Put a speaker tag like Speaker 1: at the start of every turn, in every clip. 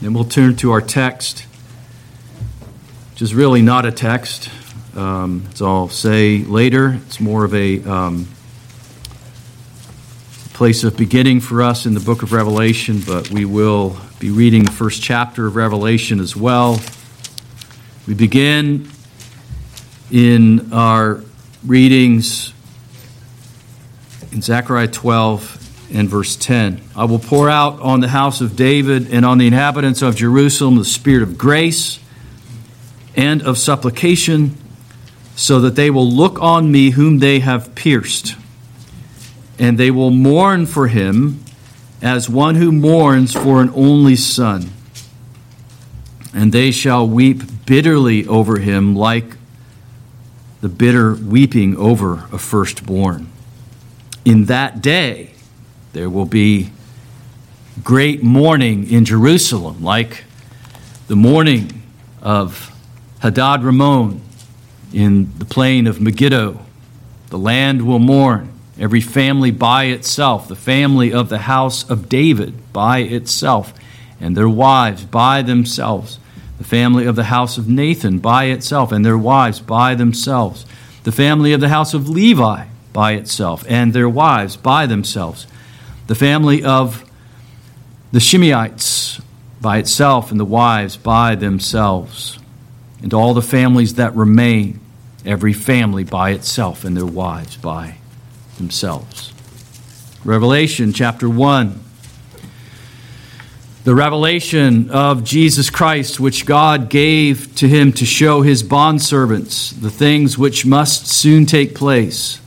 Speaker 1: Then we'll turn to our text, which is really not a text. Um, as I'll say later, it's more of a um, place of beginning for us in the book of Revelation, but we will be reading the first chapter of Revelation as well. We begin in our readings in Zechariah 12 and verse 10. I will pour out on the house of David and on the inhabitants of Jerusalem the spirit of grace and of supplication, so that they will look on me whom they have pierced, and they will mourn for him as one who mourns for an only son. And they shall weep bitterly over him like the bitter weeping over a firstborn. In that day, there will be great mourning in Jerusalem, like the mourning of Hadadrimmon in the plain of Megiddo. The land will mourn, every family by itself, the family of the house of David by itself, and their wives by themselves, the family of the house of Nathan by itself, and their wives by themselves, the family of the house of Levi by itself, and their wives by themselves the family of the Shimeites by itself, and the wives by themselves, and all the families that remain, every family by itself, and their wives by themselves. Revelation chapter 1. The revelation of Jesus Christ, which God gave to him to show his bondservants the things which must soon take place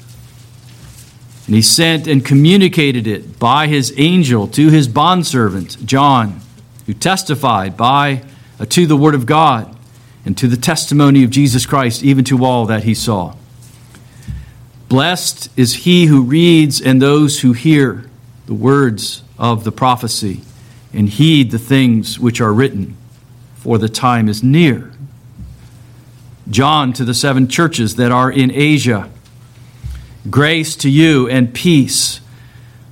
Speaker 1: and he sent and communicated it by his angel to his bondservant, John, who testified by uh, to the word of God and to the testimony of Jesus Christ, even to all that he saw. Blessed is he who reads and those who hear the words of the prophecy and heed the things which are written, for the time is near. John to the seven churches that are in Asia Grace to you and peace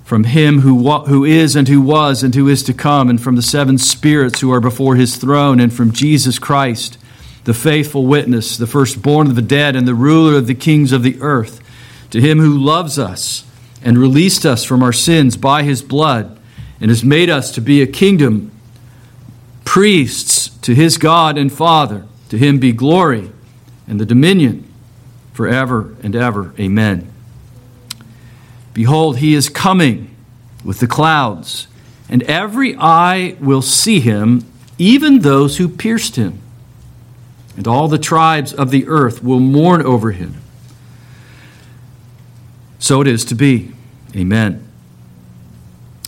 Speaker 1: from him who, who is and who was and who is to come, and from the seven spirits who are before his throne, and from Jesus Christ, the faithful witness, the firstborn of the dead, and the ruler of the kings of the earth. To him who loves us and released us from our sins by his blood, and has made us to be a kingdom, priests to his God and Father. To him be glory and the dominion forever and ever. Amen. Behold, he is coming with the clouds, and every eye will see him, even those who pierced him. And all the tribes of the earth will mourn over him. So it is to be. Amen.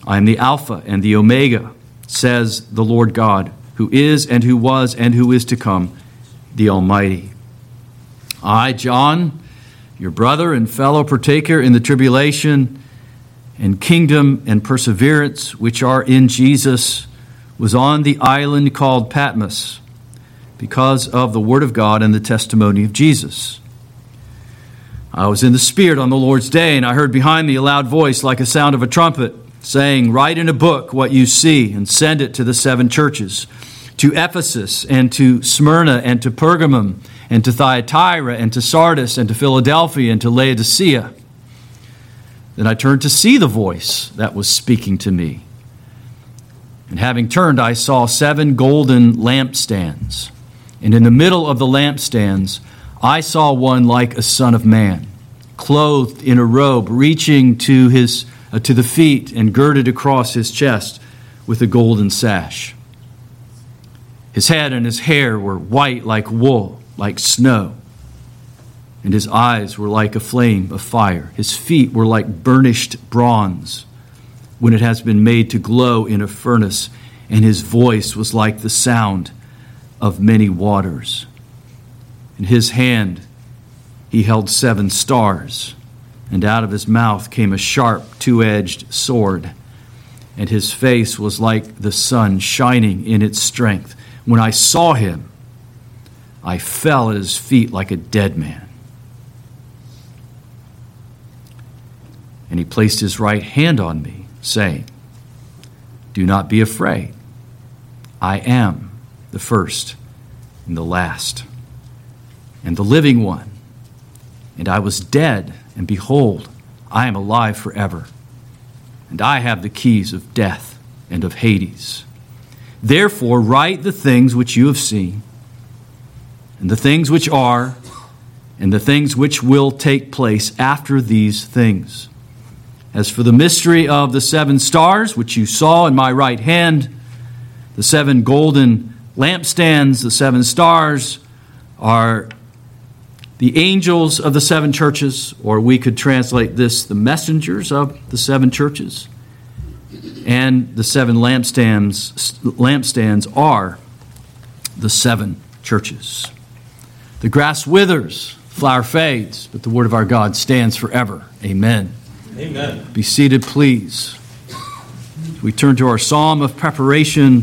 Speaker 1: I am the Alpha and the Omega, says the Lord God, who is and who was and who is to come, the Almighty. I, John, your brother and fellow partaker in the tribulation and kingdom and perseverance which are in Jesus, was on the island called Patmos because of the Word of God and the testimony of Jesus. I was in the Spirit on the Lord's day, and I heard behind me a loud voice like a sound of a trumpet, saying, Write in a book what you see and send it to the seven churches to Ephesus and to Smyrna and to Pergamum and to Thyatira and to Sardis and to Philadelphia and to Laodicea. Then I turned to see the voice that was speaking to me. And having turned, I saw seven golden lampstands. And in the middle of the lampstands, I saw one like a son of man, clothed in a robe reaching to, his, uh, to the feet and girded across his chest with a golden sash. His head and his hair were white like wool like snow, and his eyes were like a flame of fire. His feet were like burnished bronze when it has been made to glow in a furnace, and his voice was like the sound of many waters. In his hand he held seven stars, and out of his mouth came a sharp two edged sword, and his face was like the sun shining in its strength. When I saw him, I fell at his feet like a dead man. And he placed his right hand on me, saying, Do not be afraid. I am the first and the last, and the living one. And I was dead, and behold, I am alive forever. And I have the keys of death and of Hades. Therefore, write the things which you have seen, and the things which are, and the things which will take place after these things. As for the mystery of the seven stars, which you saw in my right hand, the seven golden lampstands, the seven stars, are the angels of the seven churches, or we could translate this the messengers of the seven churches. And the seven lampstands, lampstands are the seven churches. The grass withers, flower fades, but the word of our God stands forever. Amen.
Speaker 2: Amen.
Speaker 1: Be seated, please. We turn to our psalm of preparation,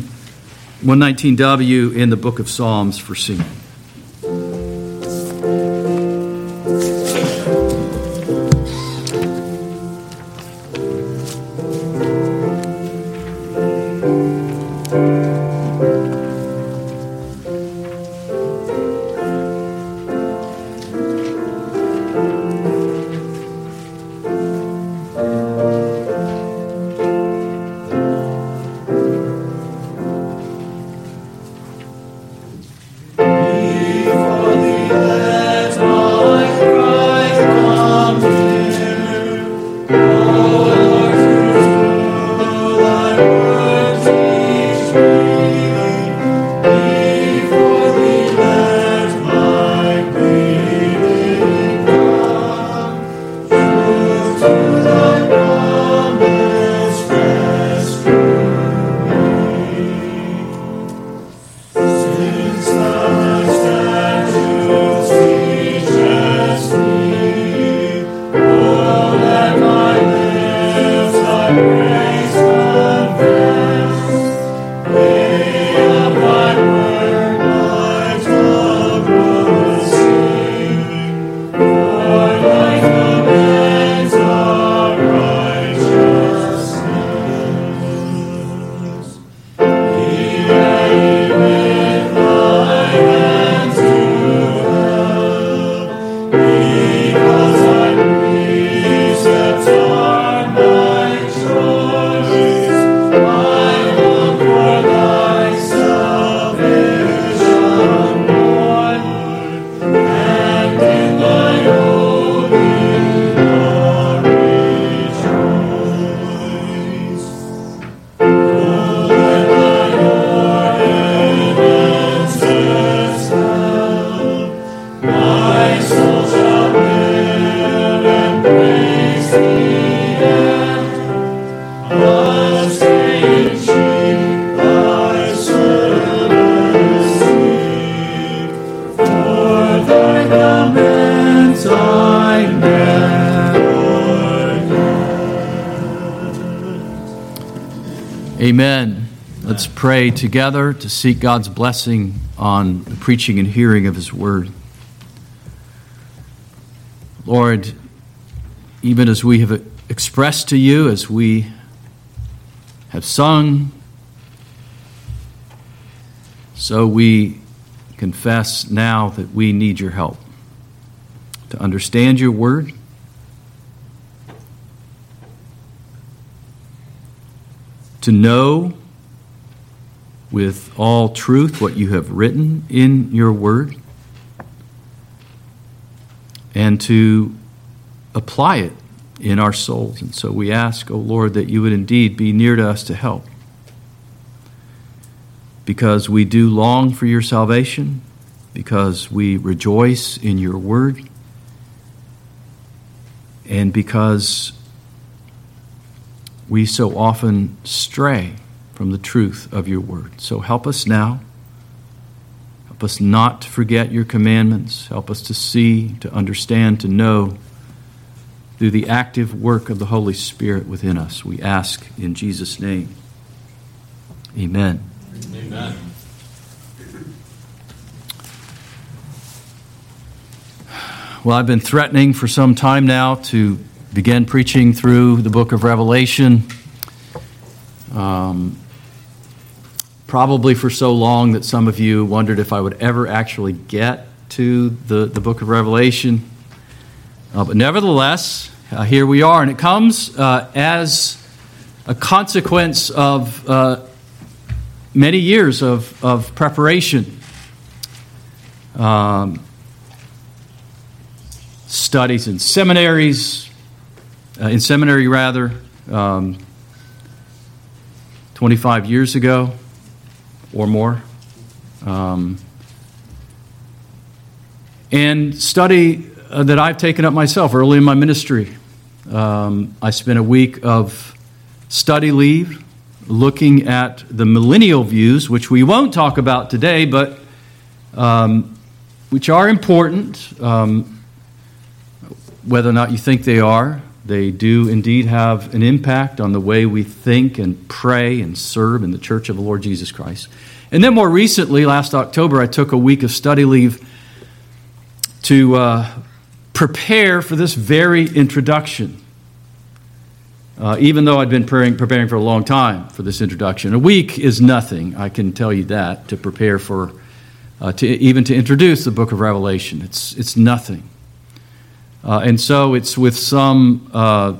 Speaker 1: 119W in the book of Psalms for singing. Pray together to seek God's blessing on the preaching and hearing of His Word. Lord, even as we have expressed to you, as we have sung, so we confess now that we need your help to understand your Word to know with all truth what you have written in your word and to apply it in our souls. And so we ask, O oh Lord, that you would indeed be near to us to help. Because we do long for your salvation, because we rejoice in your word, and because we so often stray from the truth of your word. So help us now. Help us not to forget your commandments. Help us to see, to understand, to know through the active work of the Holy Spirit within us. We ask in Jesus' name. Amen.
Speaker 2: Amen.
Speaker 1: Well, I've been threatening for some time now to begin preaching through the book of Revelation. Um, probably for so long that some of you wondered if I would ever actually get to the, the book of Revelation. Uh, but nevertheless, uh, here we are, and it comes uh, as a consequence of uh, many years of, of preparation. Um, studies in seminaries, uh, in seminary rather, um, 25 years ago or more. Um, and study uh, that I've taken up myself early in my ministry. Um, I spent a week of study leave looking at the millennial views, which we won't talk about today, but um, which are important, um, whether or not you think they are. They do indeed have an impact on the way we think and pray and serve in the church of the Lord Jesus Christ. And then more recently, last October, I took a week of study leave to uh, prepare for this very introduction. Uh, even though I'd been preparing, preparing, for a long time for this introduction. A week is nothing, I can tell you that, to prepare for, uh, to, even to introduce the book of Revelation. It's, it's nothing. Uh, and so it's with some uh,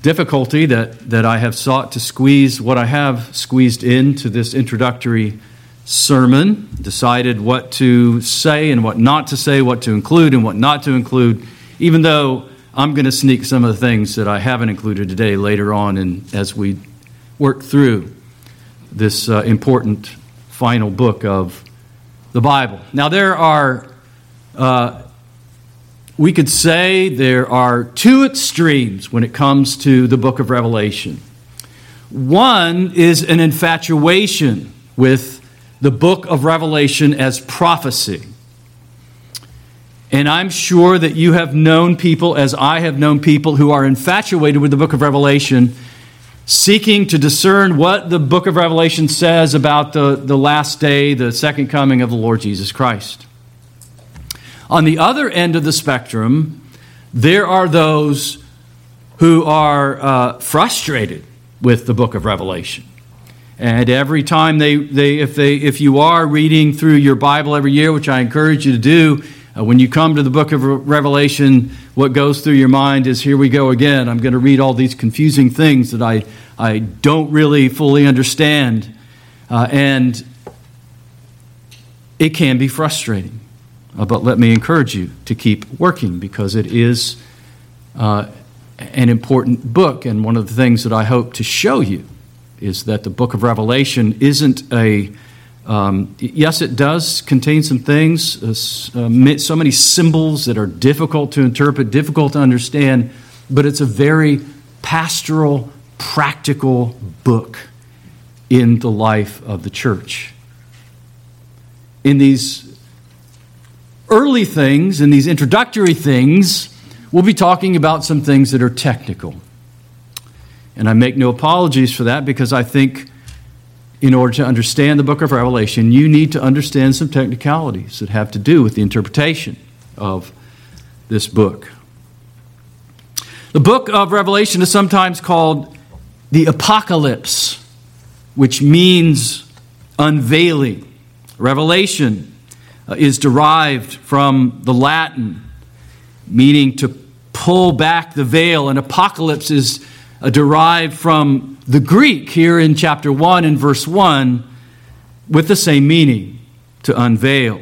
Speaker 1: difficulty that, that I have sought to squeeze what I have squeezed into this introductory sermon, decided what to say and what not to say, what to include and what not to include, even though I'm going to sneak some of the things that I haven't included today later on and as we work through this uh, important final book of the Bible. Now, there are uh, we could say there are two extremes when it comes to the book of Revelation. One is an infatuation with the book of Revelation as prophecy. And I'm sure that you have known people, as I have known people, who are infatuated with the book of Revelation, seeking to discern what the book of Revelation says about the, the last day, the second coming of the Lord Jesus Christ. On the other end of the spectrum, there are those who are uh, frustrated with the book of Revelation. And every time they, they, if, they, if you are reading through your Bible every year, which I encourage you to do, uh, when you come to the book of Revelation, what goes through your mind is here we go again. I'm going to read all these confusing things that I, I don't really fully understand. Uh, and it can be frustrating. Uh, but let me encourage you to keep working because it is uh, an important book. And one of the things that I hope to show you is that the book of Revelation isn't a um, yes, it does contain some things, uh, uh, so many symbols that are difficult to interpret, difficult to understand, but it's a very pastoral, practical book in the life of the church. In these early things and these introductory things, we'll be talking about some things that are technical. And I make no apologies for that because I think in order to understand the book of Revelation, you need to understand some technicalities that have to do with the interpretation of this book. The book of Revelation is sometimes called the Apocalypse, which means unveiling. Revelation is derived from the Latin, meaning to pull back the veil, and apocalypse is uh, derived from the Greek here in chapter 1 and verse 1 with the same meaning to unveil.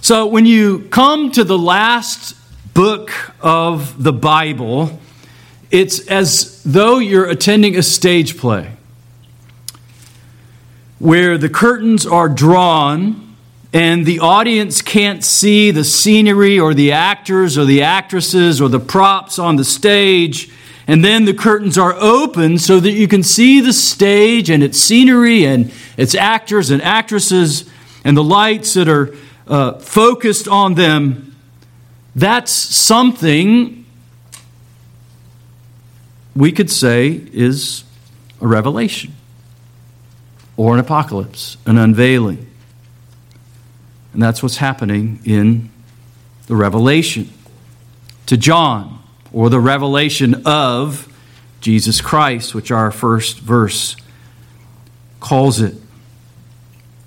Speaker 1: So when you come to the last book of the Bible, it's as though you're attending a stage play where the curtains are drawn and the audience can't see the scenery or the actors or the actresses or the props on the stage. And then the curtains are open so that you can see the stage and its scenery and its actors and actresses and the lights that are uh, focused on them. That's something we could say is a revelation or an apocalypse, an unveiling. And that's what's happening in the revelation to John, or the revelation of Jesus Christ, which our first verse calls it.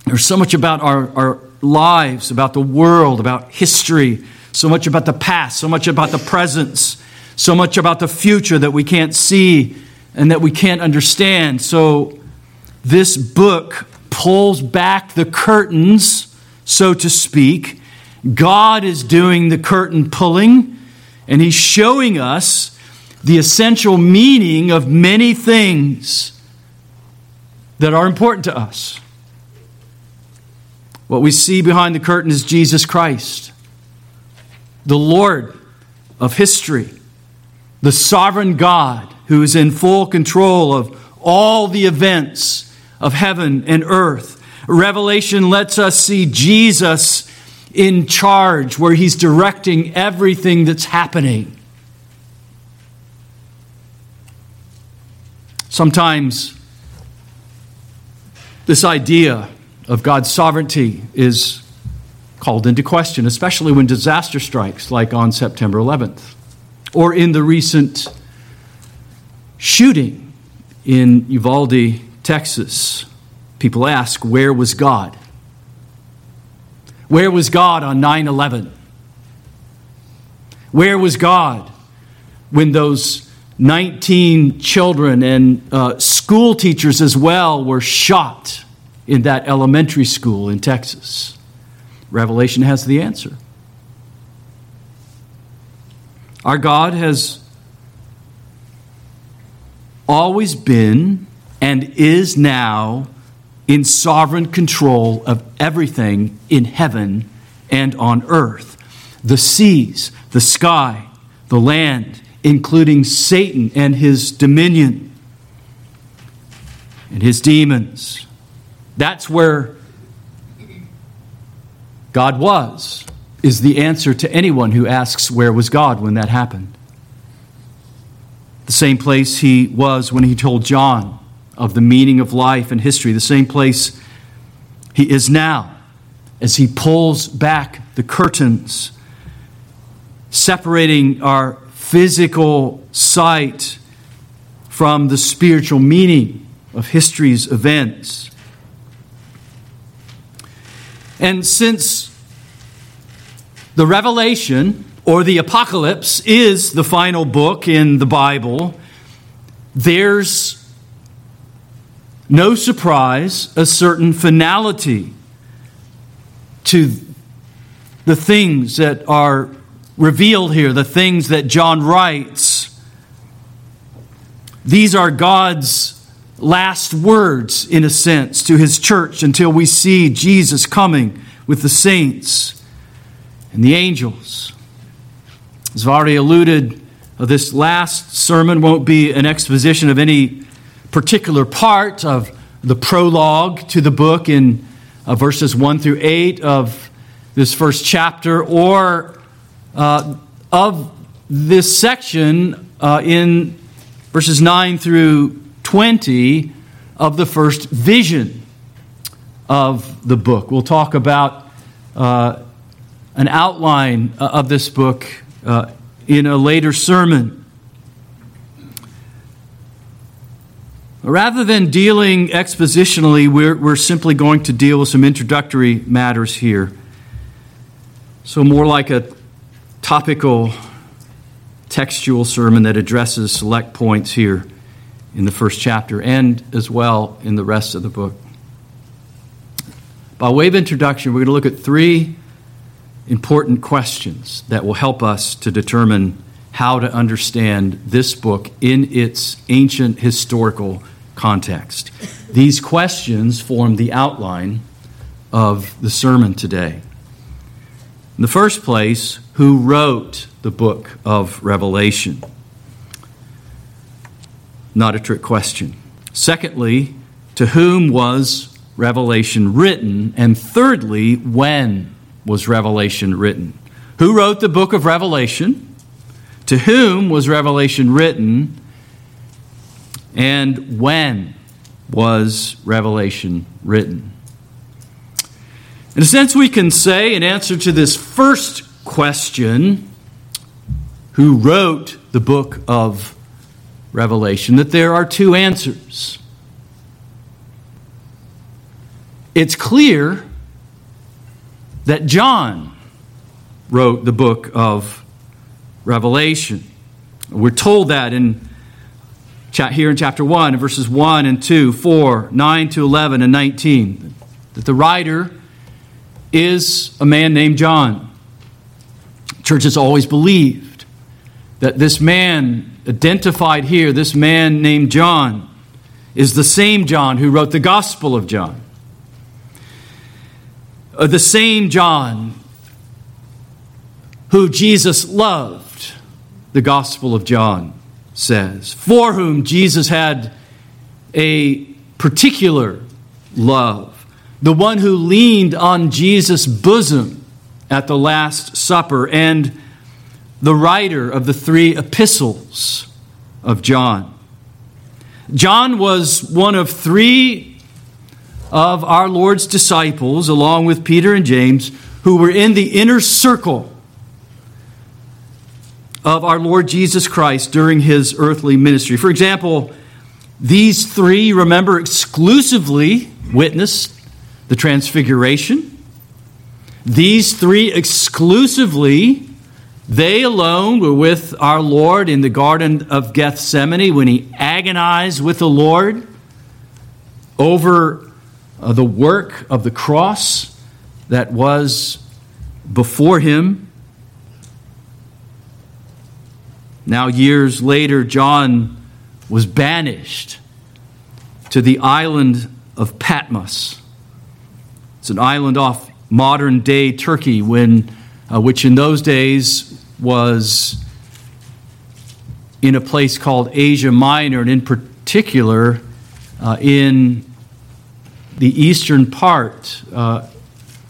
Speaker 1: There's so much about our, our lives, about the world, about history, so much about the past, so much about the presence, so much about the future that we can't see and that we can't understand. So, this book pulls back the curtains, so to speak. God is doing the curtain pulling, and He's showing us the essential meaning of many things that are important to us. What we see behind the curtain is Jesus Christ, the Lord of history, the sovereign God who is in full control of all the events of heaven and earth. Revelation lets us see Jesus in charge, where he's directing everything that's happening. Sometimes this idea of God's sovereignty is called into question, especially when disaster strikes, like on September 11th, or in the recent shooting in Uvalde, Texas. People ask, where was God? Where was God on 9 11? Where was God when those 19 children and uh, school teachers as well were shot in that elementary school in Texas? Revelation has the answer. Our God has always been and is now in sovereign control of everything in heaven and on earth the seas, the sky, the land, including Satan and his dominion and his demons. That's where God was, is the answer to anyone who asks, Where was God when that happened? The same place he was when he told John of the meaning of life and history, the same place he is now as he pulls back the curtains, separating our physical sight from the spiritual meaning of history's events. And since the Revelation or the Apocalypse is the final book in the Bible, there's no surprise, a certain finality to the things that are revealed here, the things that John writes. These are God's last words, in a sense, to his church until we see Jesus coming with the saints and the angels. As I've already alluded, uh, this last sermon won't be an exposition of any particular part of the prologue to the book in uh, verses 1 through 8 of this first chapter or uh, of this section uh, in verses 9 through 20 of the first vision of the book. We'll talk about uh, an outline uh, of this book uh, in a later sermon. Rather than dealing expositionally, we're, we're simply going to deal with some introductory matters here. So, more like a topical textual sermon that addresses select points here in the first chapter and as well in the rest of the book. By way of introduction, we're going to look at three important questions that will help us to determine how to understand this book in its ancient historical context. These questions form the outline of the sermon today. In the first place, who wrote the book of Revelation? Not a trick question. Secondly, to whom was Revelation written? And thirdly, when was Revelation written? Who wrote the book of Revelation? To whom was Revelation written? And when was Revelation written? In a sense, we can say, in answer to this first question, who wrote the book of Revelation, that there are two answers. it's clear that John wrote the book of Revelation. We're told that in here in chapter 1, verses 1 and 2, 4, 9 to 11, and 19, that the writer is a man named John. Church has always believed that this man identified here, this man named John, is the same John who wrote the Gospel of John. Uh, the same John who Jesus loved, the Gospel of John says, for whom Jesus had a particular love, the one who leaned on Jesus' bosom at the Last Supper, and the writer of the three epistles of John. John was one of three of our Lord's disciples, along with Peter and James, who were in the inner circle of our Lord Jesus Christ during his earthly ministry. For example, these three, remember, exclusively witnessed the transfiguration. These three exclusively, they alone were with our Lord in the Garden of Gethsemane when he agonized with the Lord over uh, the work of the cross that was before him. Now, years later, John was banished to the island of Patmos. It's an island off modern day Turkey, when, uh, which in those days was in a place called Asia Minor, and in particular uh, in the eastern part uh,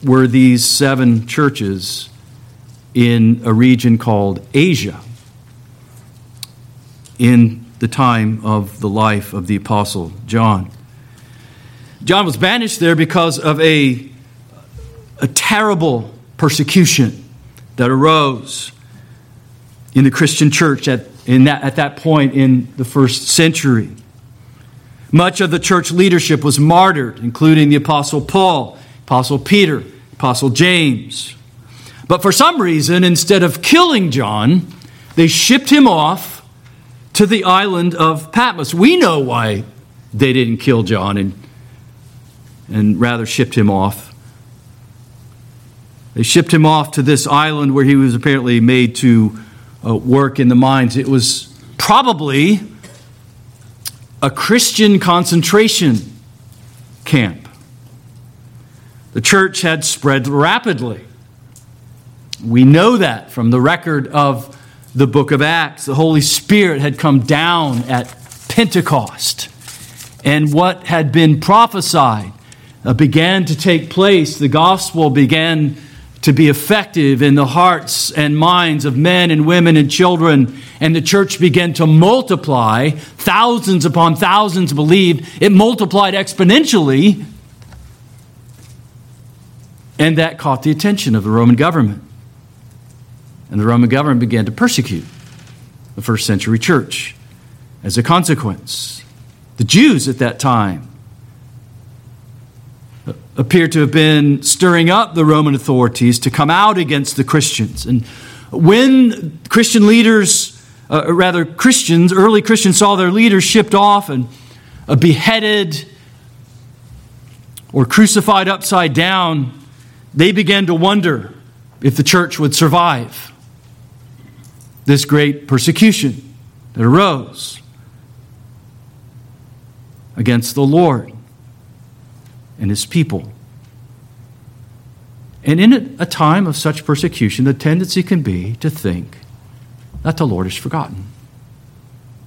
Speaker 1: were these seven churches in a region called Asia in the time of the life of the Apostle John. John was banished there because of a, a terrible persecution that arose in the Christian church at, in that, at that point in the first century. Much of the church leadership was martyred, including the Apostle Paul, Apostle Peter, Apostle James. But for some reason, instead of killing John, they shipped him off to the island of Patmos. We know why they didn't kill John and, and rather shipped him off. They shipped him off to this island where he was apparently made to uh, work in the mines. It was probably a Christian concentration camp. The church had spread rapidly. We know that from the record of the book of Acts. The Holy Spirit had come down at Pentecost, and what had been prophesied uh, began to take place. The gospel began to be effective in the hearts and minds of men and women and children, and the church began to multiply. Thousands upon thousands believed. It multiplied exponentially, and that caught the attention of the Roman government. And the Roman government began to persecute the first century church as a consequence. The Jews at that time appear to have been stirring up the Roman authorities to come out against the Christians. And when Christian leaders, uh, rather Christians, early Christians saw their leaders shipped off and uh, beheaded or crucified upside down, they began to wonder if the church would survive this great persecution that arose against the Lord and his people. And in a time of such persecution, the tendency can be to think that the Lord has forgotten,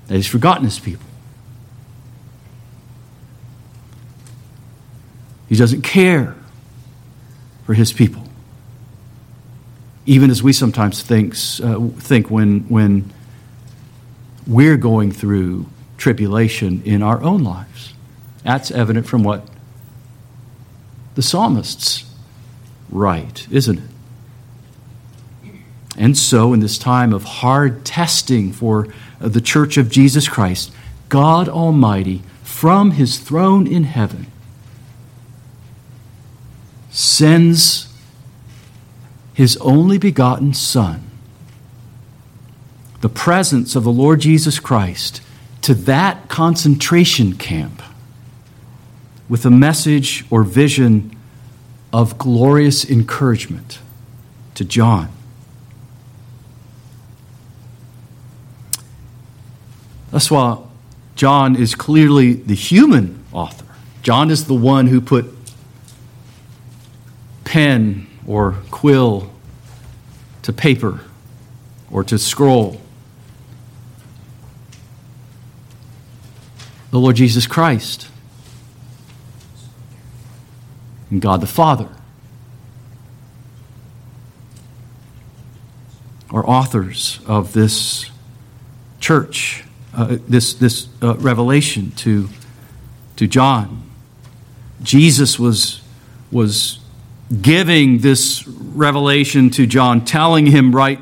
Speaker 1: that he's forgotten his people. He doesn't care for his people even as we sometimes thinks, uh, think when, when we're going through tribulation in our own lives. That's evident from what the psalmists write, isn't it? And so, in this time of hard testing for the church of Jesus Christ, God Almighty, from his throne in heaven, sends his only begotten Son, the presence of the Lord Jesus Christ, to that concentration camp with a message or vision of glorious encouragement to John. That's why John is clearly the human author. John is the one who put pen or quill to paper or to scroll. The Lord Jesus Christ and God the Father are authors of this church uh, this, this uh, revelation to, to John. Jesus was, was giving this revelation to John, telling him right,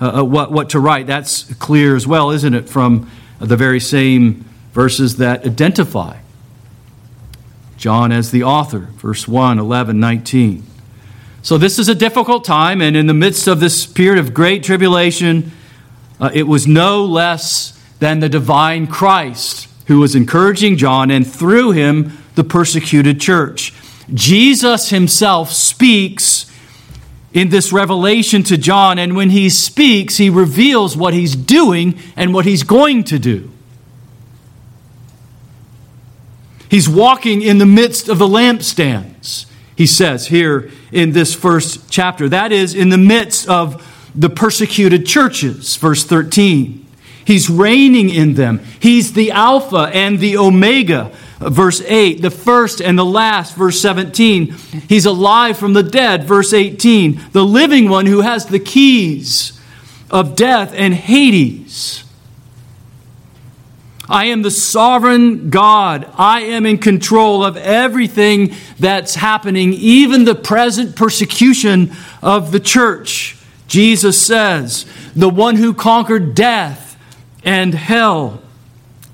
Speaker 1: uh, uh, what, what to write. That's clear as well, isn't it, from the very same verses that identify John as the author, verse 1, 11, 19. So, this is a difficult time, and in the midst of this period of great tribulation, uh, it was no less than the divine Christ who was encouraging John and through him the persecuted church. Jesus himself speaks in this revelation to John, and when he speaks, he reveals what he's doing and what he's going to do. He's walking in the midst of the lampstands, he says here in this first chapter. That is, in the midst of the persecuted churches, verse 13. He's reigning in them. He's the Alpha and the Omega. Verse 8, the first and the last, verse 17. He's alive from the dead, verse 18. The living one who has the keys of death and Hades. I am the sovereign God. I am in control of everything that's happening, even the present persecution of the church. Jesus says, the one who conquered death and hell,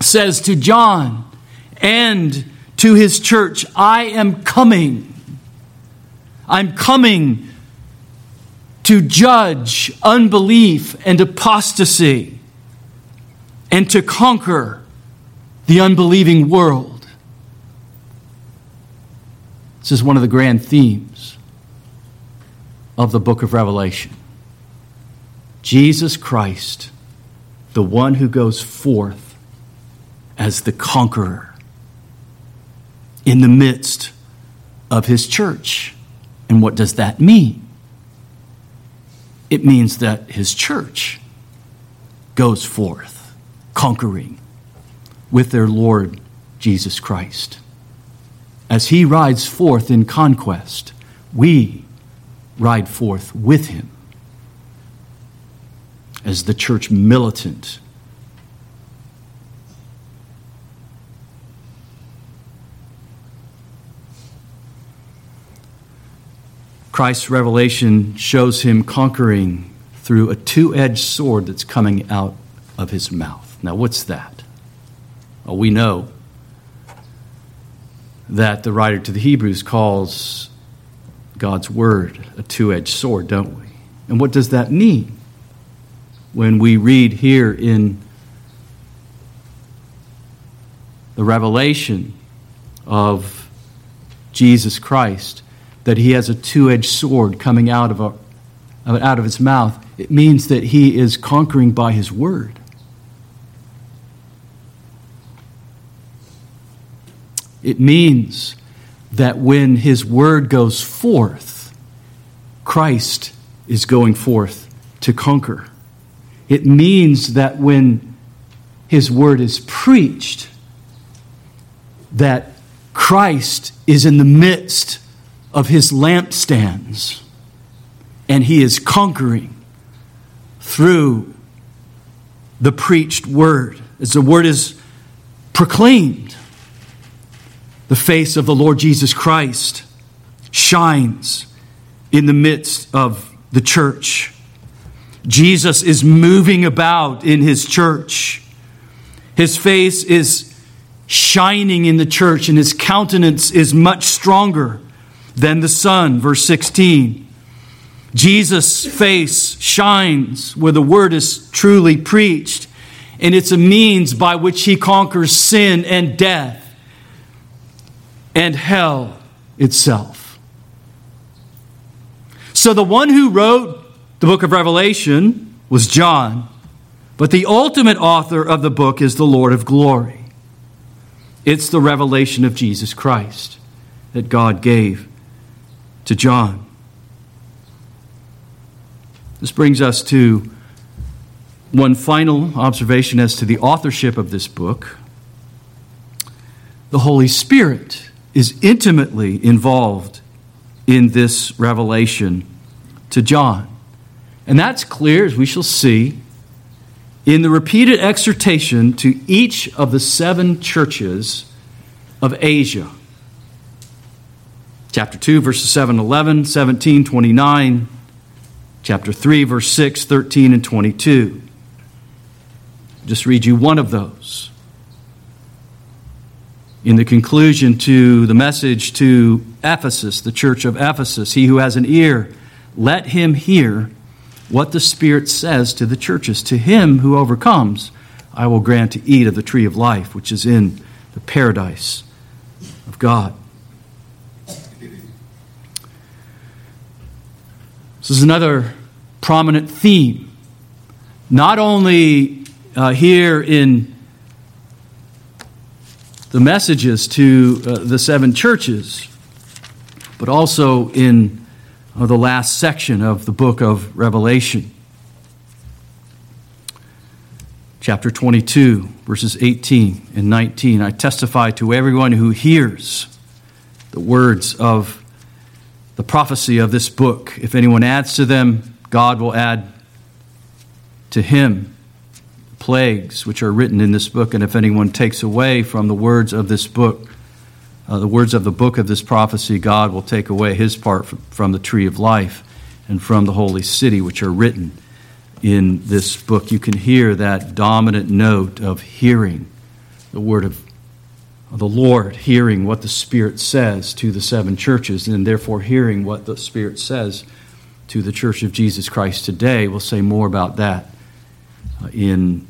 Speaker 1: says to John and to his church, I am coming. I'm coming to judge unbelief and apostasy and to conquer the unbelieving world. This is one of the grand themes of the book of Revelation. Jesus Christ the one who goes forth as the conqueror in the midst of his church. And what does that mean? It means that his church goes forth conquering with their Lord Jesus Christ. As he rides forth in conquest, we ride forth with him as the church militant. Christ's revelation shows him conquering through a two edged sword that's coming out of his mouth. Now, what's that? Well, we know that the writer to the Hebrews calls God's word a two edged sword, don't we? And what does that mean? when we read here in the revelation of Jesus Christ that he has a two edged sword coming out of, a, out of his mouth, it means that he is conquering by his word. It means that when his word goes forth, Christ is going forth to conquer. It means that when his word is preached, that Christ is in the midst of his lampstands and he is conquering through the preached word. As the word is proclaimed, the face of the Lord Jesus Christ shines in the midst of the church. Jesus is moving about in his church. His face is shining in the church, and his countenance is much stronger than the sun. Verse 16. Jesus' face shines where the word is truly preached, and it's a means by which he conquers sin and death and hell itself. So, the one who wrote the book of Revelation was John, but the ultimate author of the book is the Lord of glory. It's the revelation of Jesus Christ that God gave to John. This brings us to one final observation as to the authorship of this book. The Holy Spirit is intimately involved in this revelation to John. And that's clear, as we shall see, in the repeated exhortation to each of the seven churches of Asia. Chapter 2, verses 7, 11, 17, 29, chapter 3, verse 6, 13, and 22. Just read you one of those. In the conclusion to the message to Ephesus, the church of Ephesus, he who has an ear, let him hear what the Spirit says to the churches. To him who overcomes, I will grant to eat of the tree of life, which is in the paradise of God. This is another prominent theme, not only uh, here in the messages to uh, the seven churches, but also in uh, the last section of the book of Revelation. Chapter 22, verses 18 and 19. I testify to everyone who hears the words of the prophecy of this book. If anyone adds to them, God will add to him plagues which are written in this book. And if anyone takes away from the words of this book, uh, the words of the book of this prophecy, God will take away his part from, from the tree of life and from the holy city, which are written in this book. You can hear that dominant note of hearing the word of the Lord, hearing what the Spirit says to the seven churches, and therefore hearing what the Spirit says to the Church of Jesus Christ today. We'll say more about that uh, in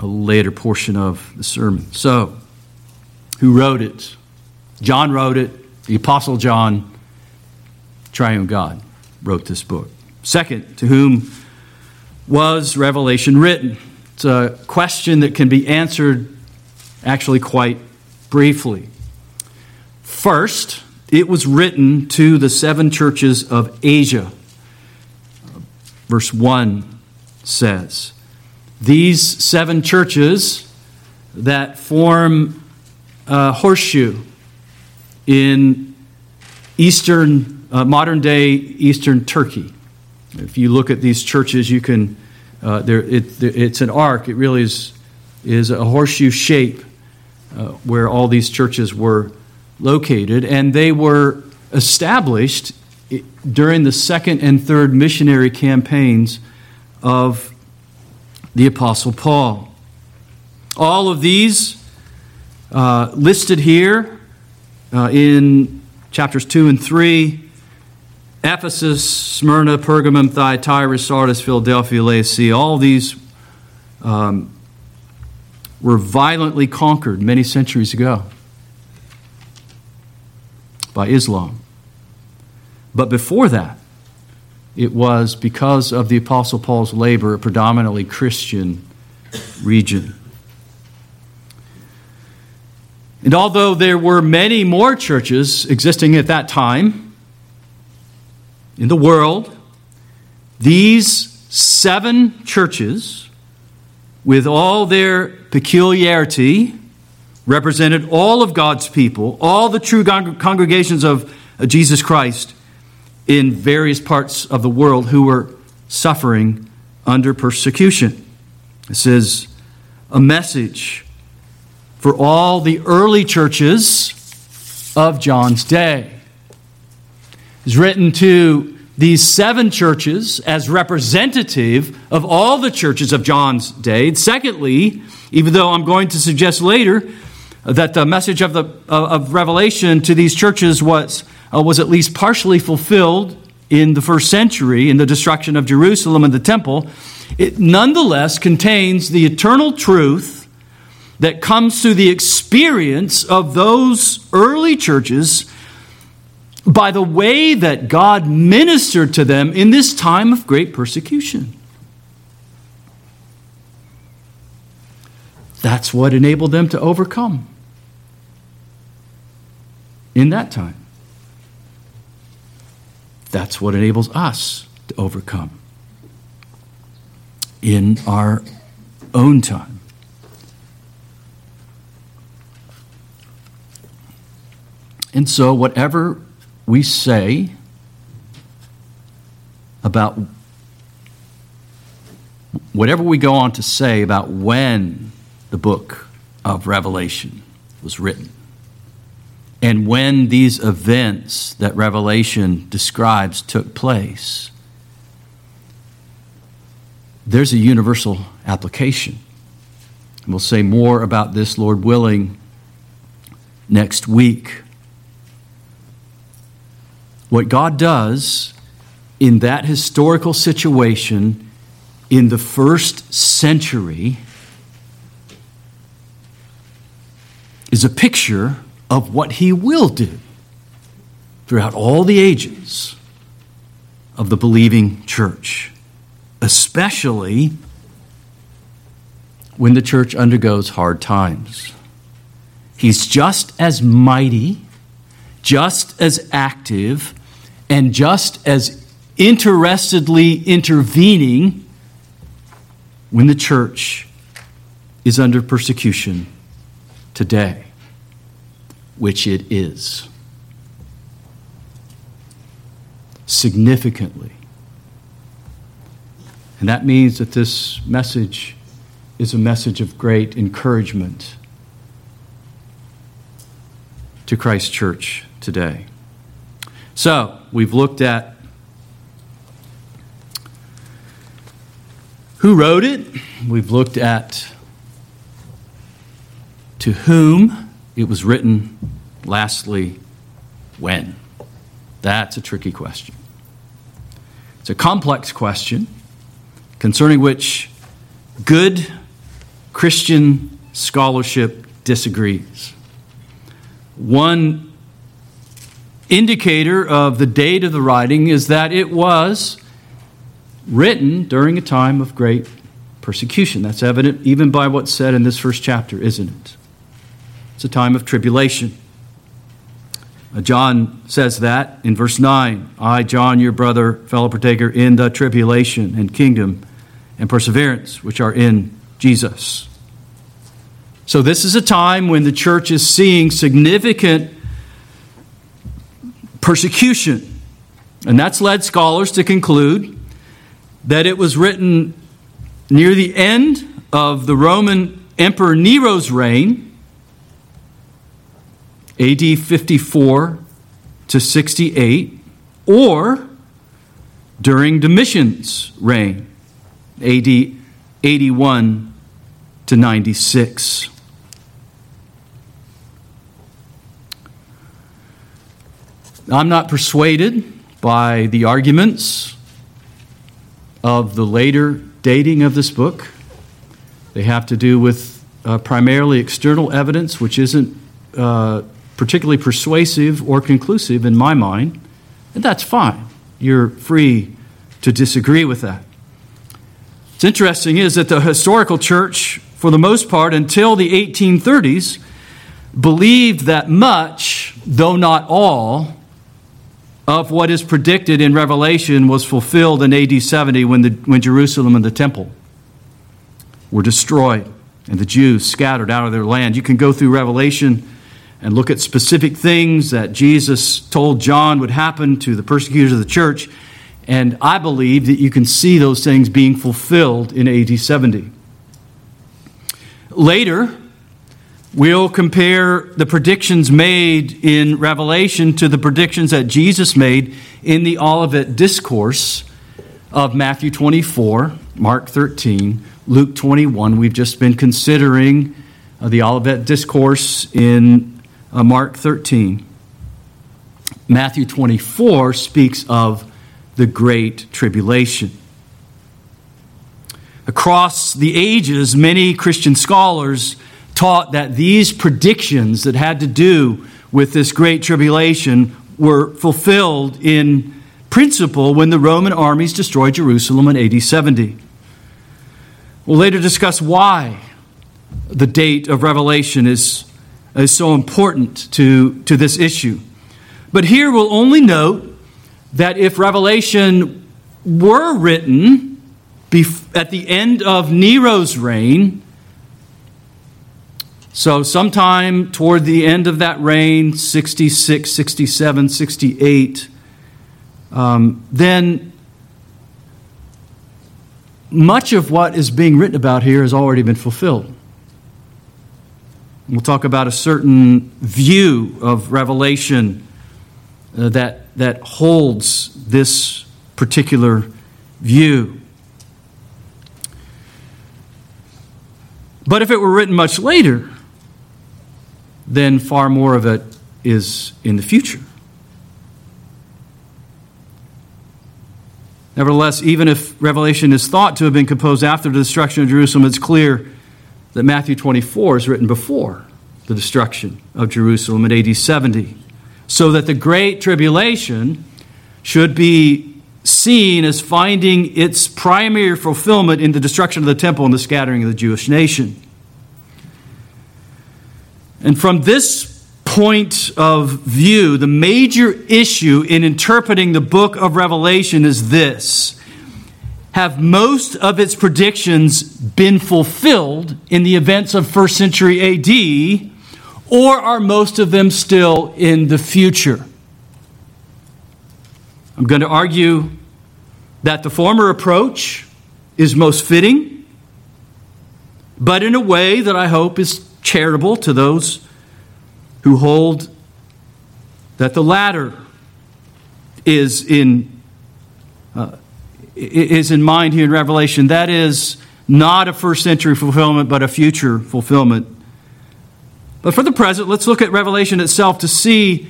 Speaker 1: a later portion of the sermon. So, who wrote it? John wrote it. The Apostle John, Triune God, wrote this book. Second, to whom was Revelation written? It's a question that can be answered actually quite briefly. First, it was written to the seven churches of Asia. Verse 1 says, These seven churches that form a horseshoe in eastern, uh, modern day eastern Turkey. If you look at these churches, you can, uh, it, it's an arc. It really is, is a horseshoe shape uh, where all these churches were located, and they were established during the second and third missionary campaigns of the Apostle Paul. All of these uh, listed here uh, in chapters 2 and 3 Ephesus, Smyrna, Pergamum, Thyatira, Sardis, Philadelphia, Laodicea, all these um, were violently conquered many centuries ago by Islam. But before that, it was because of the Apostle Paul's labor, a predominantly Christian region. And although there were many more churches existing at that time in the world, these seven churches with all their peculiarity, represented all of God's people, all the true congregations of uh, Jesus Christ in various parts of the world who were suffering under persecution. This is a message for all the early churches of John's day. It's written to these seven churches as representative of all the churches of John's day. Secondly, even though I'm going to suggest later that the message of, the, of Revelation to these churches was, uh, was at least partially fulfilled in the first century in the destruction of Jerusalem and the temple, it nonetheless contains the eternal truth that comes through the experience of those early churches by the way that God ministered to them in this time of great persecution. That's what enabled them to overcome in that time. That's what enables us to overcome in our own time. And so, whatever we say about whatever we go on to say about when the book of Revelation was written, and when these events that Revelation describes took place, there's a universal application. we'll say more about this, Lord willing, next week. What God does in that historical situation in the first century is a picture of what he will do throughout all the ages of the believing church, especially when the church undergoes hard times. He's just as mighty, just as active, and just as interestedly intervening when the church is under persecution today which it is. Significantly. And that means that this message is a message of great encouragement to Christ Church today. So, we've looked at who wrote it, we've looked at to whom it was written, lastly, when? That's a tricky question. It's a complex question concerning which good Christian scholarship disagrees. One indicator of the date of the writing is that it was written during a time of great persecution. That's evident even by what's said in this first chapter, isn't it? It's a time of tribulation. Uh, John says that in verse 9 I, John, your brother, fellow partaker in the tribulation and kingdom and perseverance which are in Jesus. So, this is a time when the church is seeing significant persecution. And that's led scholars to conclude that it was written near the end of the Roman Emperor Nero's reign AD 54 to 68, or during Domitian's reign, AD 81 to 96. I'm not persuaded by the arguments of the later dating of this book. They have to do with uh, primarily external evidence, which isn't uh, particularly persuasive or conclusive in my mind, and that's fine. You're free to disagree with that. What's interesting is that the historical church, for the most part, until the 1830s, believed that much, though not all, of what is predicted in Revelation was fulfilled in AD 70 when, the, when Jerusalem and the temple were destroyed and the Jews scattered out of their land. You can go through Revelation and look at specific things that Jesus told John would happen to the persecutors of the church. And I believe that you can see those things being fulfilled in AD 70. Later, we'll compare the predictions made in Revelation to the predictions that Jesus made in the Olivet Discourse of Matthew 24, Mark 13, Luke 21. We've just been considering uh, the Olivet Discourse in uh, Mark 13. Matthew 24 speaks of the Great Tribulation. Across the ages, many Christian scholars taught that these predictions that had to do with this Great Tribulation were fulfilled in principle when the Roman armies destroyed Jerusalem in AD 70. We'll later discuss why the date of Revelation is, is so important to, to this issue. But here we'll only note that if Revelation were written at the end of Nero's reign, so, sometime toward the end of that reign, 66, 67, 68, um, then much of what is being written about here has already been fulfilled. We'll talk about a certain view of Revelation uh, that, that holds this particular view. But if it were written much later, then far more of it is in the future. Nevertheless, even if Revelation is thought to have been composed after the destruction of Jerusalem, it's clear that Matthew 24 is written before the destruction of Jerusalem in AD 70. So that the Great Tribulation should be seen as finding its primary fulfillment in the destruction of the temple and the scattering of the Jewish nation. And from this point of view, the major issue in interpreting the book of Revelation is this Have most of its predictions been fulfilled in the events of first century AD, or are most of them still in the future? I'm going to argue that the former approach is most fitting, but in a way that I hope is charitable to those who hold that the latter is in, uh, is in mind here in Revelation. That is not a first century fulfillment, but a future fulfillment. But for the present, let's look at Revelation itself to see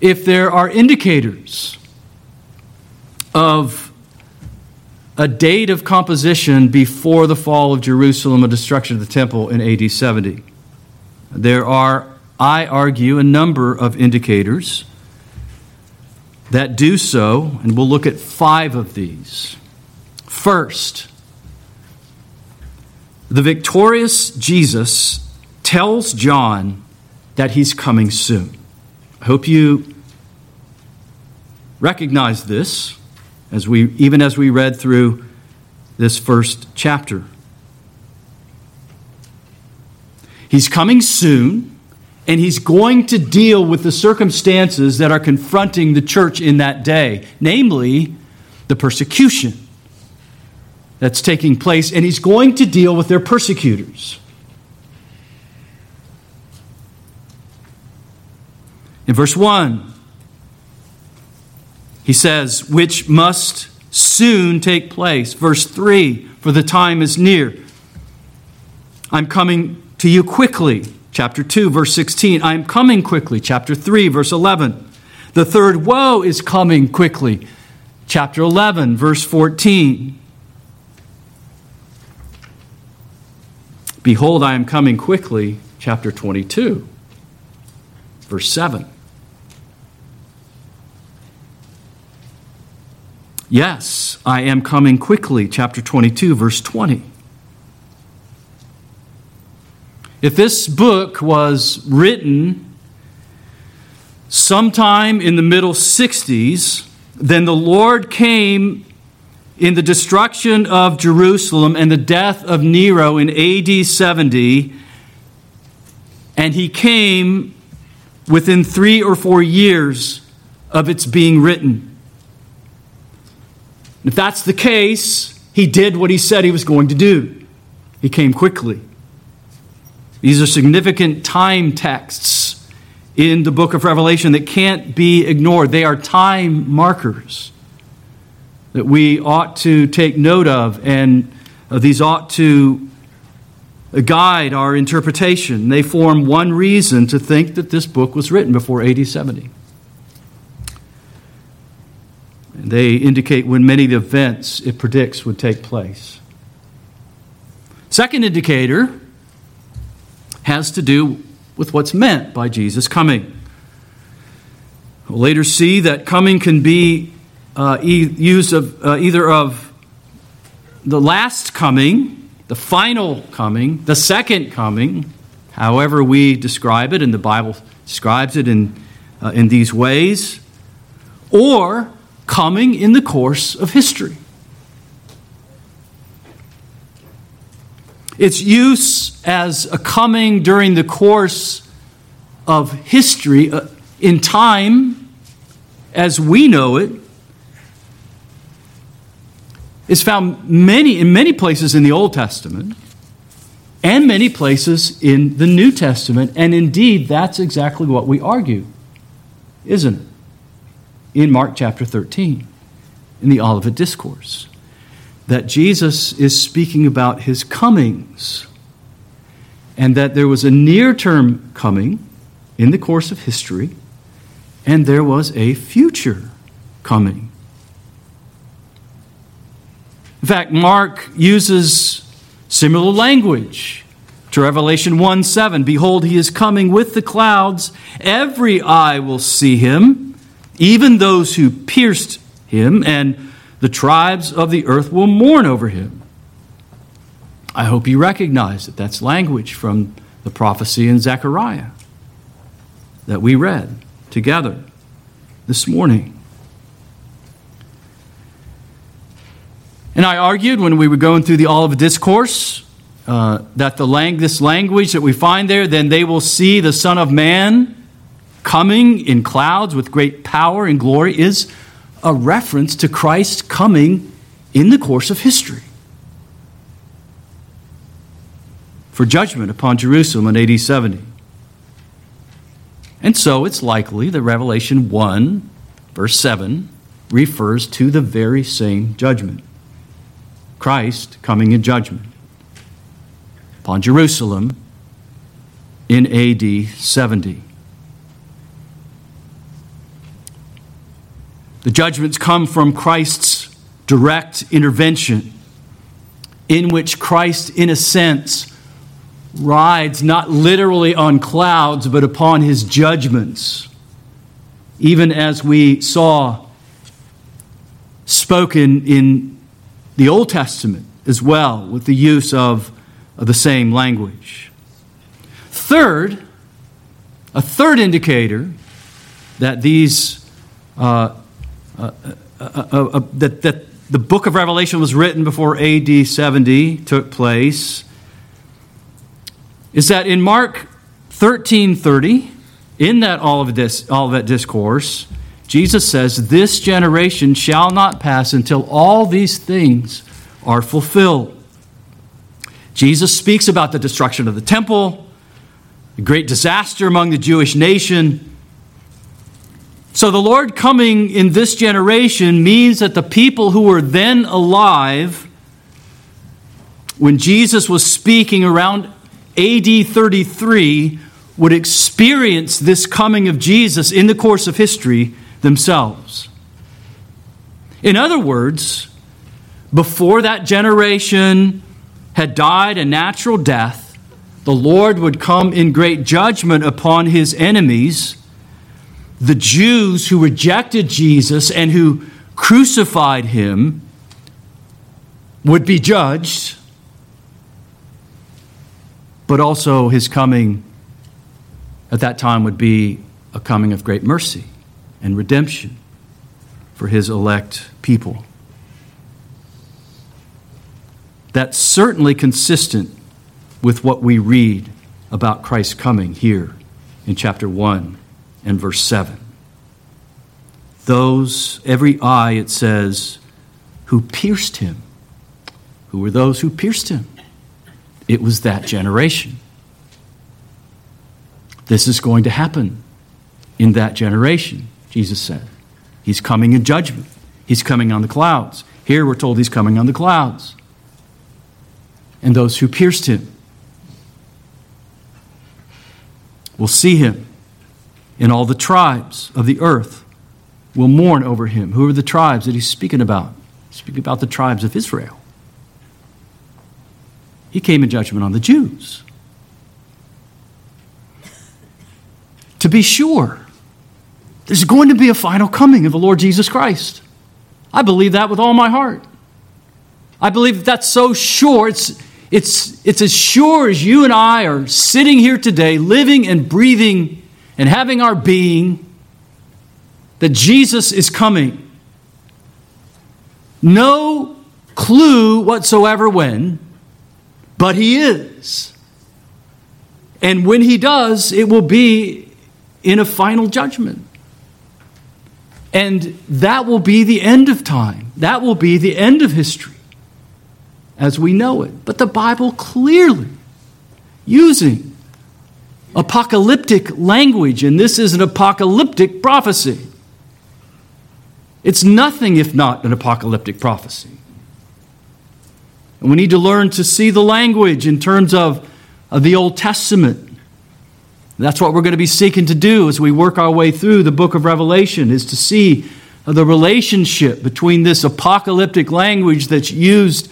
Speaker 1: if there are indicators of a date of composition before the fall of Jerusalem and destruction of the temple in AD 70. There are, I argue, a number of indicators that do so, and we'll look at five of these. First, the victorious Jesus tells John that he's coming soon. I hope you recognize this as we, even as we read through this first chapter. He's coming soon, and he's going to deal with the circumstances that are confronting the church in that day, namely the persecution that's taking place, and he's going to deal with their persecutors. In verse 1, he says, which must soon take place. Verse 3 For the time is near. I'm coming to you quickly. Chapter 2, verse 16. I am coming quickly. Chapter 3, verse 11. The third woe is coming quickly. Chapter 11, verse 14. Behold, I am coming quickly. Chapter 22, verse 7. Yes, I am coming quickly, chapter 22, verse 20. If this book was written sometime in the middle 60s, then the Lord came in the destruction of Jerusalem and the death of Nero in AD 70, and he came within three or four years of its being written. If that's the case, he did what he said he was going to do. He came quickly. These are significant time texts in the book of Revelation that can't be ignored. They are time markers that we ought to take note of, and uh, these ought to guide our interpretation. They form one reason to think that this book was written before AD 70. They indicate when many events it predicts would take place. Second indicator has to do with what's meant by Jesus coming. We'll later see that coming can be uh, e- used of uh, either of the last coming, the final coming, the second coming, however we describe it, and the Bible describes it in, uh, in these ways, or coming in the course of history. Its use as a coming during the course of history, uh, in time as we know it, is found many in many places in the Old Testament and many places in the New Testament. And indeed, that's exactly what we argue, isn't it? In Mark chapter 13, in the Olivet Discourse, that Jesus is speaking about his comings and that there was a near term coming in the course of history, and there was a future coming in fact, Mark uses similar language to Revelation 1 7. Behold, he is coming with the clouds. Every eye will see him, even those who pierced him, and the tribes of the earth will mourn over him. I hope you recognize that that's language from the prophecy in Zechariah that we read together this morning. And I argued when we were going through the Olivet Discourse uh, that the lang- this language that we find there, then they will see the Son of Man coming in clouds with great power and glory, is a reference to Christ coming in the course of history for judgment upon Jerusalem in AD 70. And so it's likely that Revelation 1, verse 7, refers to the very same judgment. Christ coming in judgment upon Jerusalem in AD 70. The judgments come from Christ's direct intervention, in which Christ, in a sense, rides not literally on clouds, but upon his judgments, even as we saw spoken in the Old Testament as well, with the use of, the same language. Third, a third indicator that these uh, uh, uh, that, that the book of Revelation was written before AD 70 took place is that in Mark 13:30, in that all of this Olivet, Olivet discourse, Jesus says, This generation shall not pass until all these things are fulfilled. Jesus speaks about the destruction of the temple, the great disaster among the Jewish nation. So, the Lord coming in this generation means that the people who were then alive, when Jesus was speaking around AD 33, would experience this coming of Jesus in the course of history themselves. In other words, before that generation had died a natural death, the Lord would come in great judgment upon his enemies, the Jews who rejected Jesus and who crucified him would be judged, but also his coming at that time would be a coming of great mercy and redemption for his elect people. That's certainly consistent with what we read about Christ's coming here in chapter 1 and verse 7. Those, every eye, it says, who pierced him. Who were those who pierced him? It was that generation. This is going to happen in that generation. Jesus said. He's coming in judgment. He's coming on the clouds. Here we're told he's coming on the clouds. And those who pierced him. will see him, and all the tribes of the earth will mourn over him. Who are the tribes that he's speaking about? Speaking about the tribes of Israel. He came in judgment on the Jews. To be sure, there's going to be a final coming of the Lord Jesus Christ. I believe that with all my heart. I believe that's so sure. It's, it's, it's as sure as you and I are sitting here today, living and breathing and having our being, that Jesus is coming. No clue whatsoever when, but He is. And when He does, it will be in a final judgment. And that will be the end of time. That will be the end of history as we know it. But the Bible clearly using apocalyptic language, and this is an apocalyptic prophecy. It's nothing if not an apocalyptic prophecy. And we need to learn to see the language in terms of, of the Old Testament. That's what we're going to be seeking to do as we work our way through the book of Revelation, is to see the relationship between this apocalyptic language that's used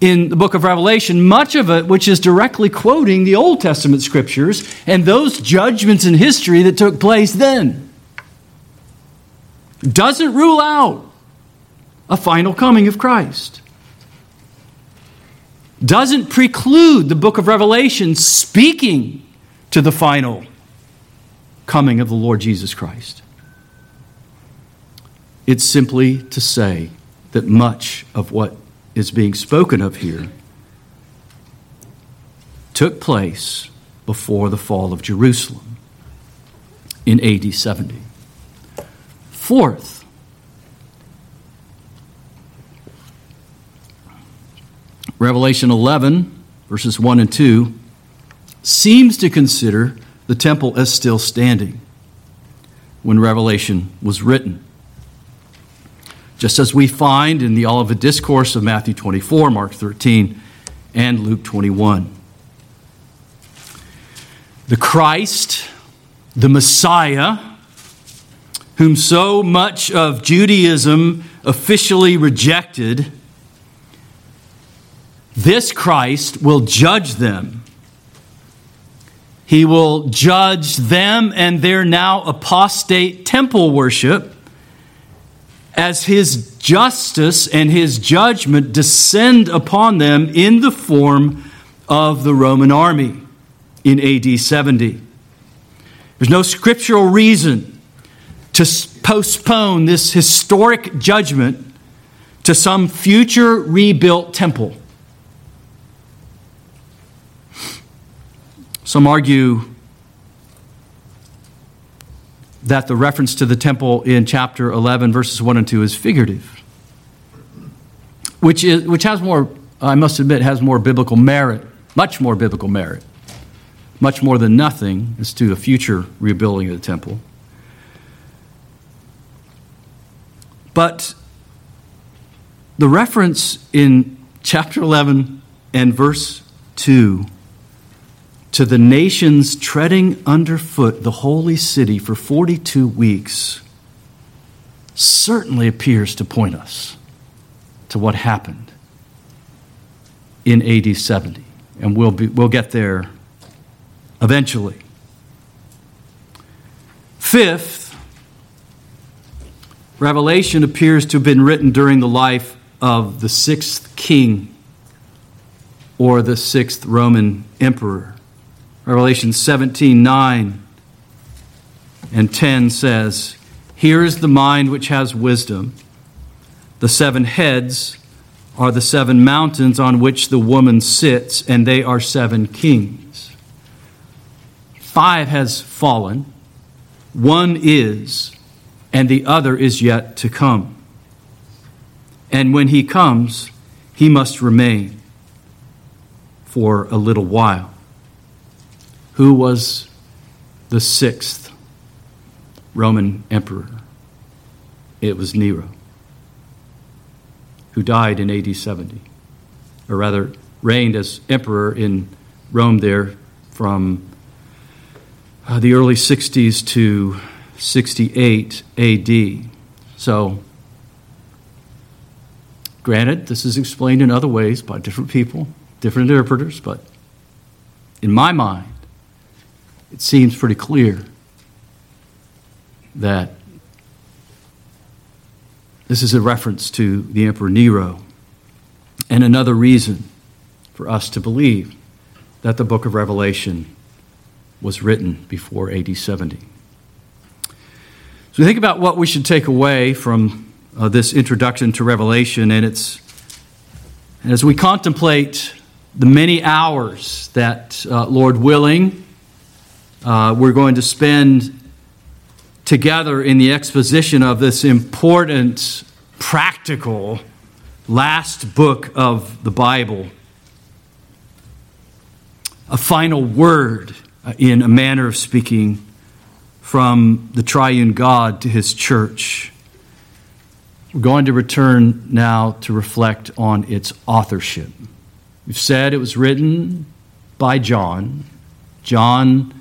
Speaker 1: in the book of Revelation, much of it which is directly quoting the Old Testament scriptures and those judgments in history that took place then. Doesn't rule out a final coming of Christ. Doesn't preclude the book of Revelation speaking to the final coming of the Lord Jesus Christ. It's simply to say that much of what is being spoken of here took place before the fall of Jerusalem in AD 70. Fourth, Revelation 11, verses 1 and 2, seems to consider the temple as still standing when Revelation was written just as we find in the Olivet Discourse of Matthew 24, Mark 13, and Luke 21. The Christ, the Messiah, whom so much of Judaism officially rejected, this Christ will judge them. He will judge them and their now apostate temple worship as his justice and his judgment descend upon them in the form of the Roman army in AD 70. There's no scriptural reason to postpone this historic judgment to some future rebuilt temple. Some argue that the reference to the temple in chapter 11, verses 1 and 2 is figurative, which, is, which has more, I must admit, has more biblical merit, much more biblical merit, much more than nothing as to a future rebuilding of the temple. But the reference in chapter 11 and verse 2 to the nations treading underfoot the holy city for 42 weeks certainly appears to point us to what happened in AD 70. And we'll, be, we'll get there eventually. Fifth, Revelation appears to have been written during the life of the sixth king or the sixth Roman emperor. Revelation 17 9 and 10 says, Here is the mind which has wisdom. The seven heads are the seven mountains on which the woman sits, and they are seven kings. Five has fallen, one is, and the other is yet to come. And when he comes, he must remain for a little while who was the sixth Roman emperor. It was Nero, who died in AD 70, or rather reigned as emperor in Rome there from uh, the early 60s to 68 AD. So, granted, this is explained in other ways by different people, different interpreters, but in my mind, it seems pretty clear that this is a reference to the Emperor Nero and another reason for us to believe that the book of Revelation was written before AD 70. So think about what we should take away from uh, this introduction to Revelation, and it's as we contemplate the many hours that, uh, Lord willing, uh, we're going to spend together in the exposition of this important, practical last book of the Bible. A final word, uh, in a manner of speaking, from the triune God to his church. We're going to return now to reflect on its authorship. We've said it was written by John. John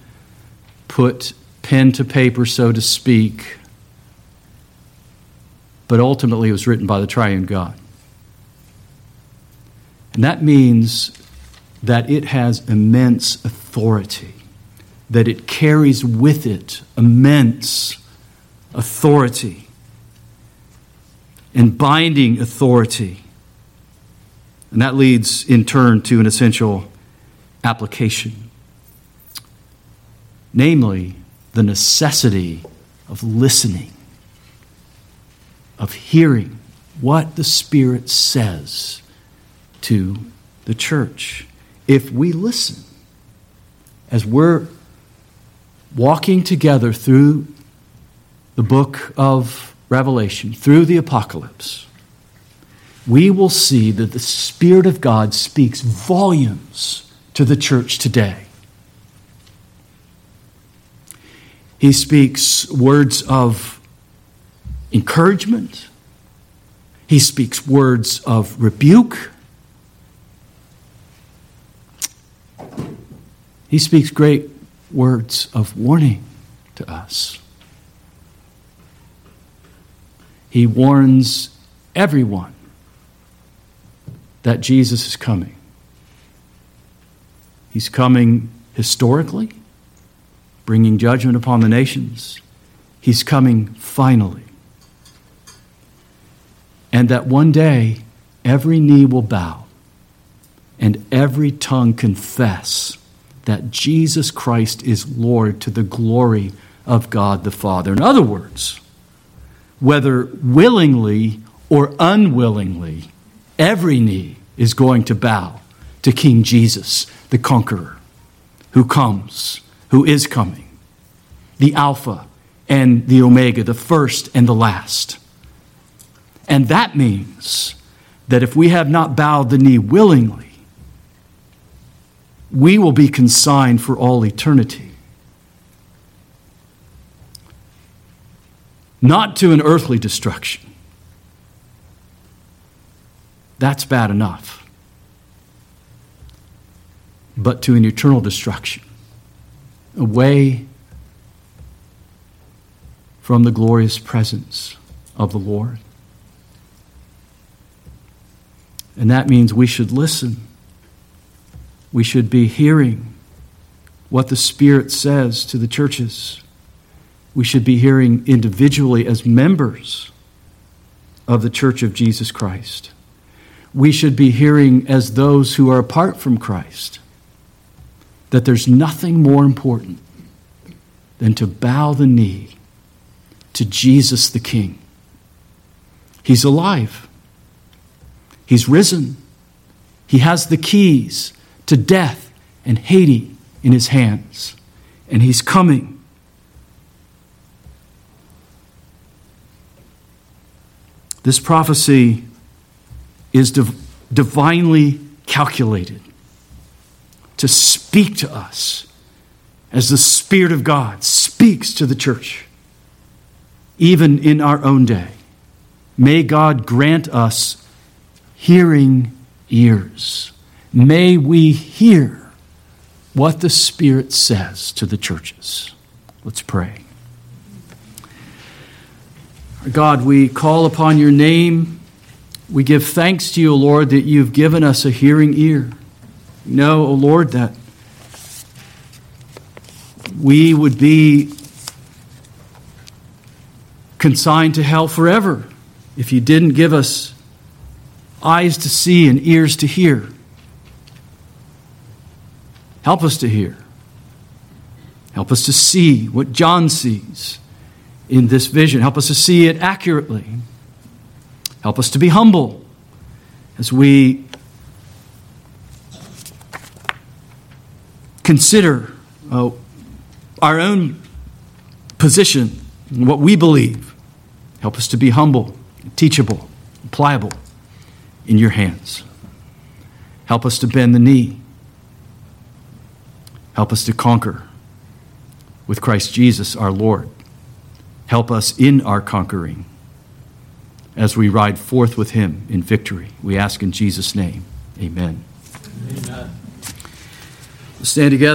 Speaker 1: put pen to paper, so to speak, but ultimately it was written by the triune God. And that means that it has immense authority, that it carries with it immense authority and binding authority. And that leads in turn to an essential application. Namely, the necessity of listening, of hearing what the Spirit says to the church. If we listen, as we're walking together through the book of Revelation, through the apocalypse, we will see that the Spirit of God speaks volumes to the church today. He speaks words of encouragement. He speaks words of rebuke. He speaks great words of warning to us. He warns everyone that Jesus is coming. He's coming historically bringing judgment upon the nations. He's coming finally. And that one day every knee will bow and every tongue confess that Jesus Christ is Lord to the glory of God the Father. In other words, whether willingly or unwillingly, every knee is going to bow to King Jesus, the conqueror, who comes who is coming, the Alpha and the Omega, the first and the last. And that means that if we have not bowed the knee willingly, we will be consigned for all eternity. Not to an earthly destruction. That's bad enough. But to an eternal destruction away from the glorious presence of the Lord. And that means we should listen. We should be hearing what the Spirit says to the churches. We should be hearing individually as members of the Church of Jesus Christ. We should be hearing as those who are apart from Christ that there's nothing more important than to bow the knee to Jesus the King. He's alive, He's risen, He has the keys to death and Hades in His hands, and He's coming. This prophecy is div- divinely calculated to speak to us as the Spirit of God speaks to the church, even in our own day. May God grant us hearing ears. May we hear what the Spirit says to the churches. Let's pray. God, we call upon your name. We give thanks to you, Lord, that you've given us a hearing ear. Know, O Lord, that we would be consigned to hell forever if you didn't give us eyes to see and ears to hear. Help us to hear. Help us to see what John sees in this vision. Help us to see it accurately. Help us to be humble as we consider uh, our own position and what we believe. Help us to be humble, teachable, pliable in your hands. Help us to bend the knee. Help us to conquer with Christ Jesus our Lord. Help us in our conquering as we ride forth with him in victory. We ask in Jesus' name. Amen. Amen. Stand together.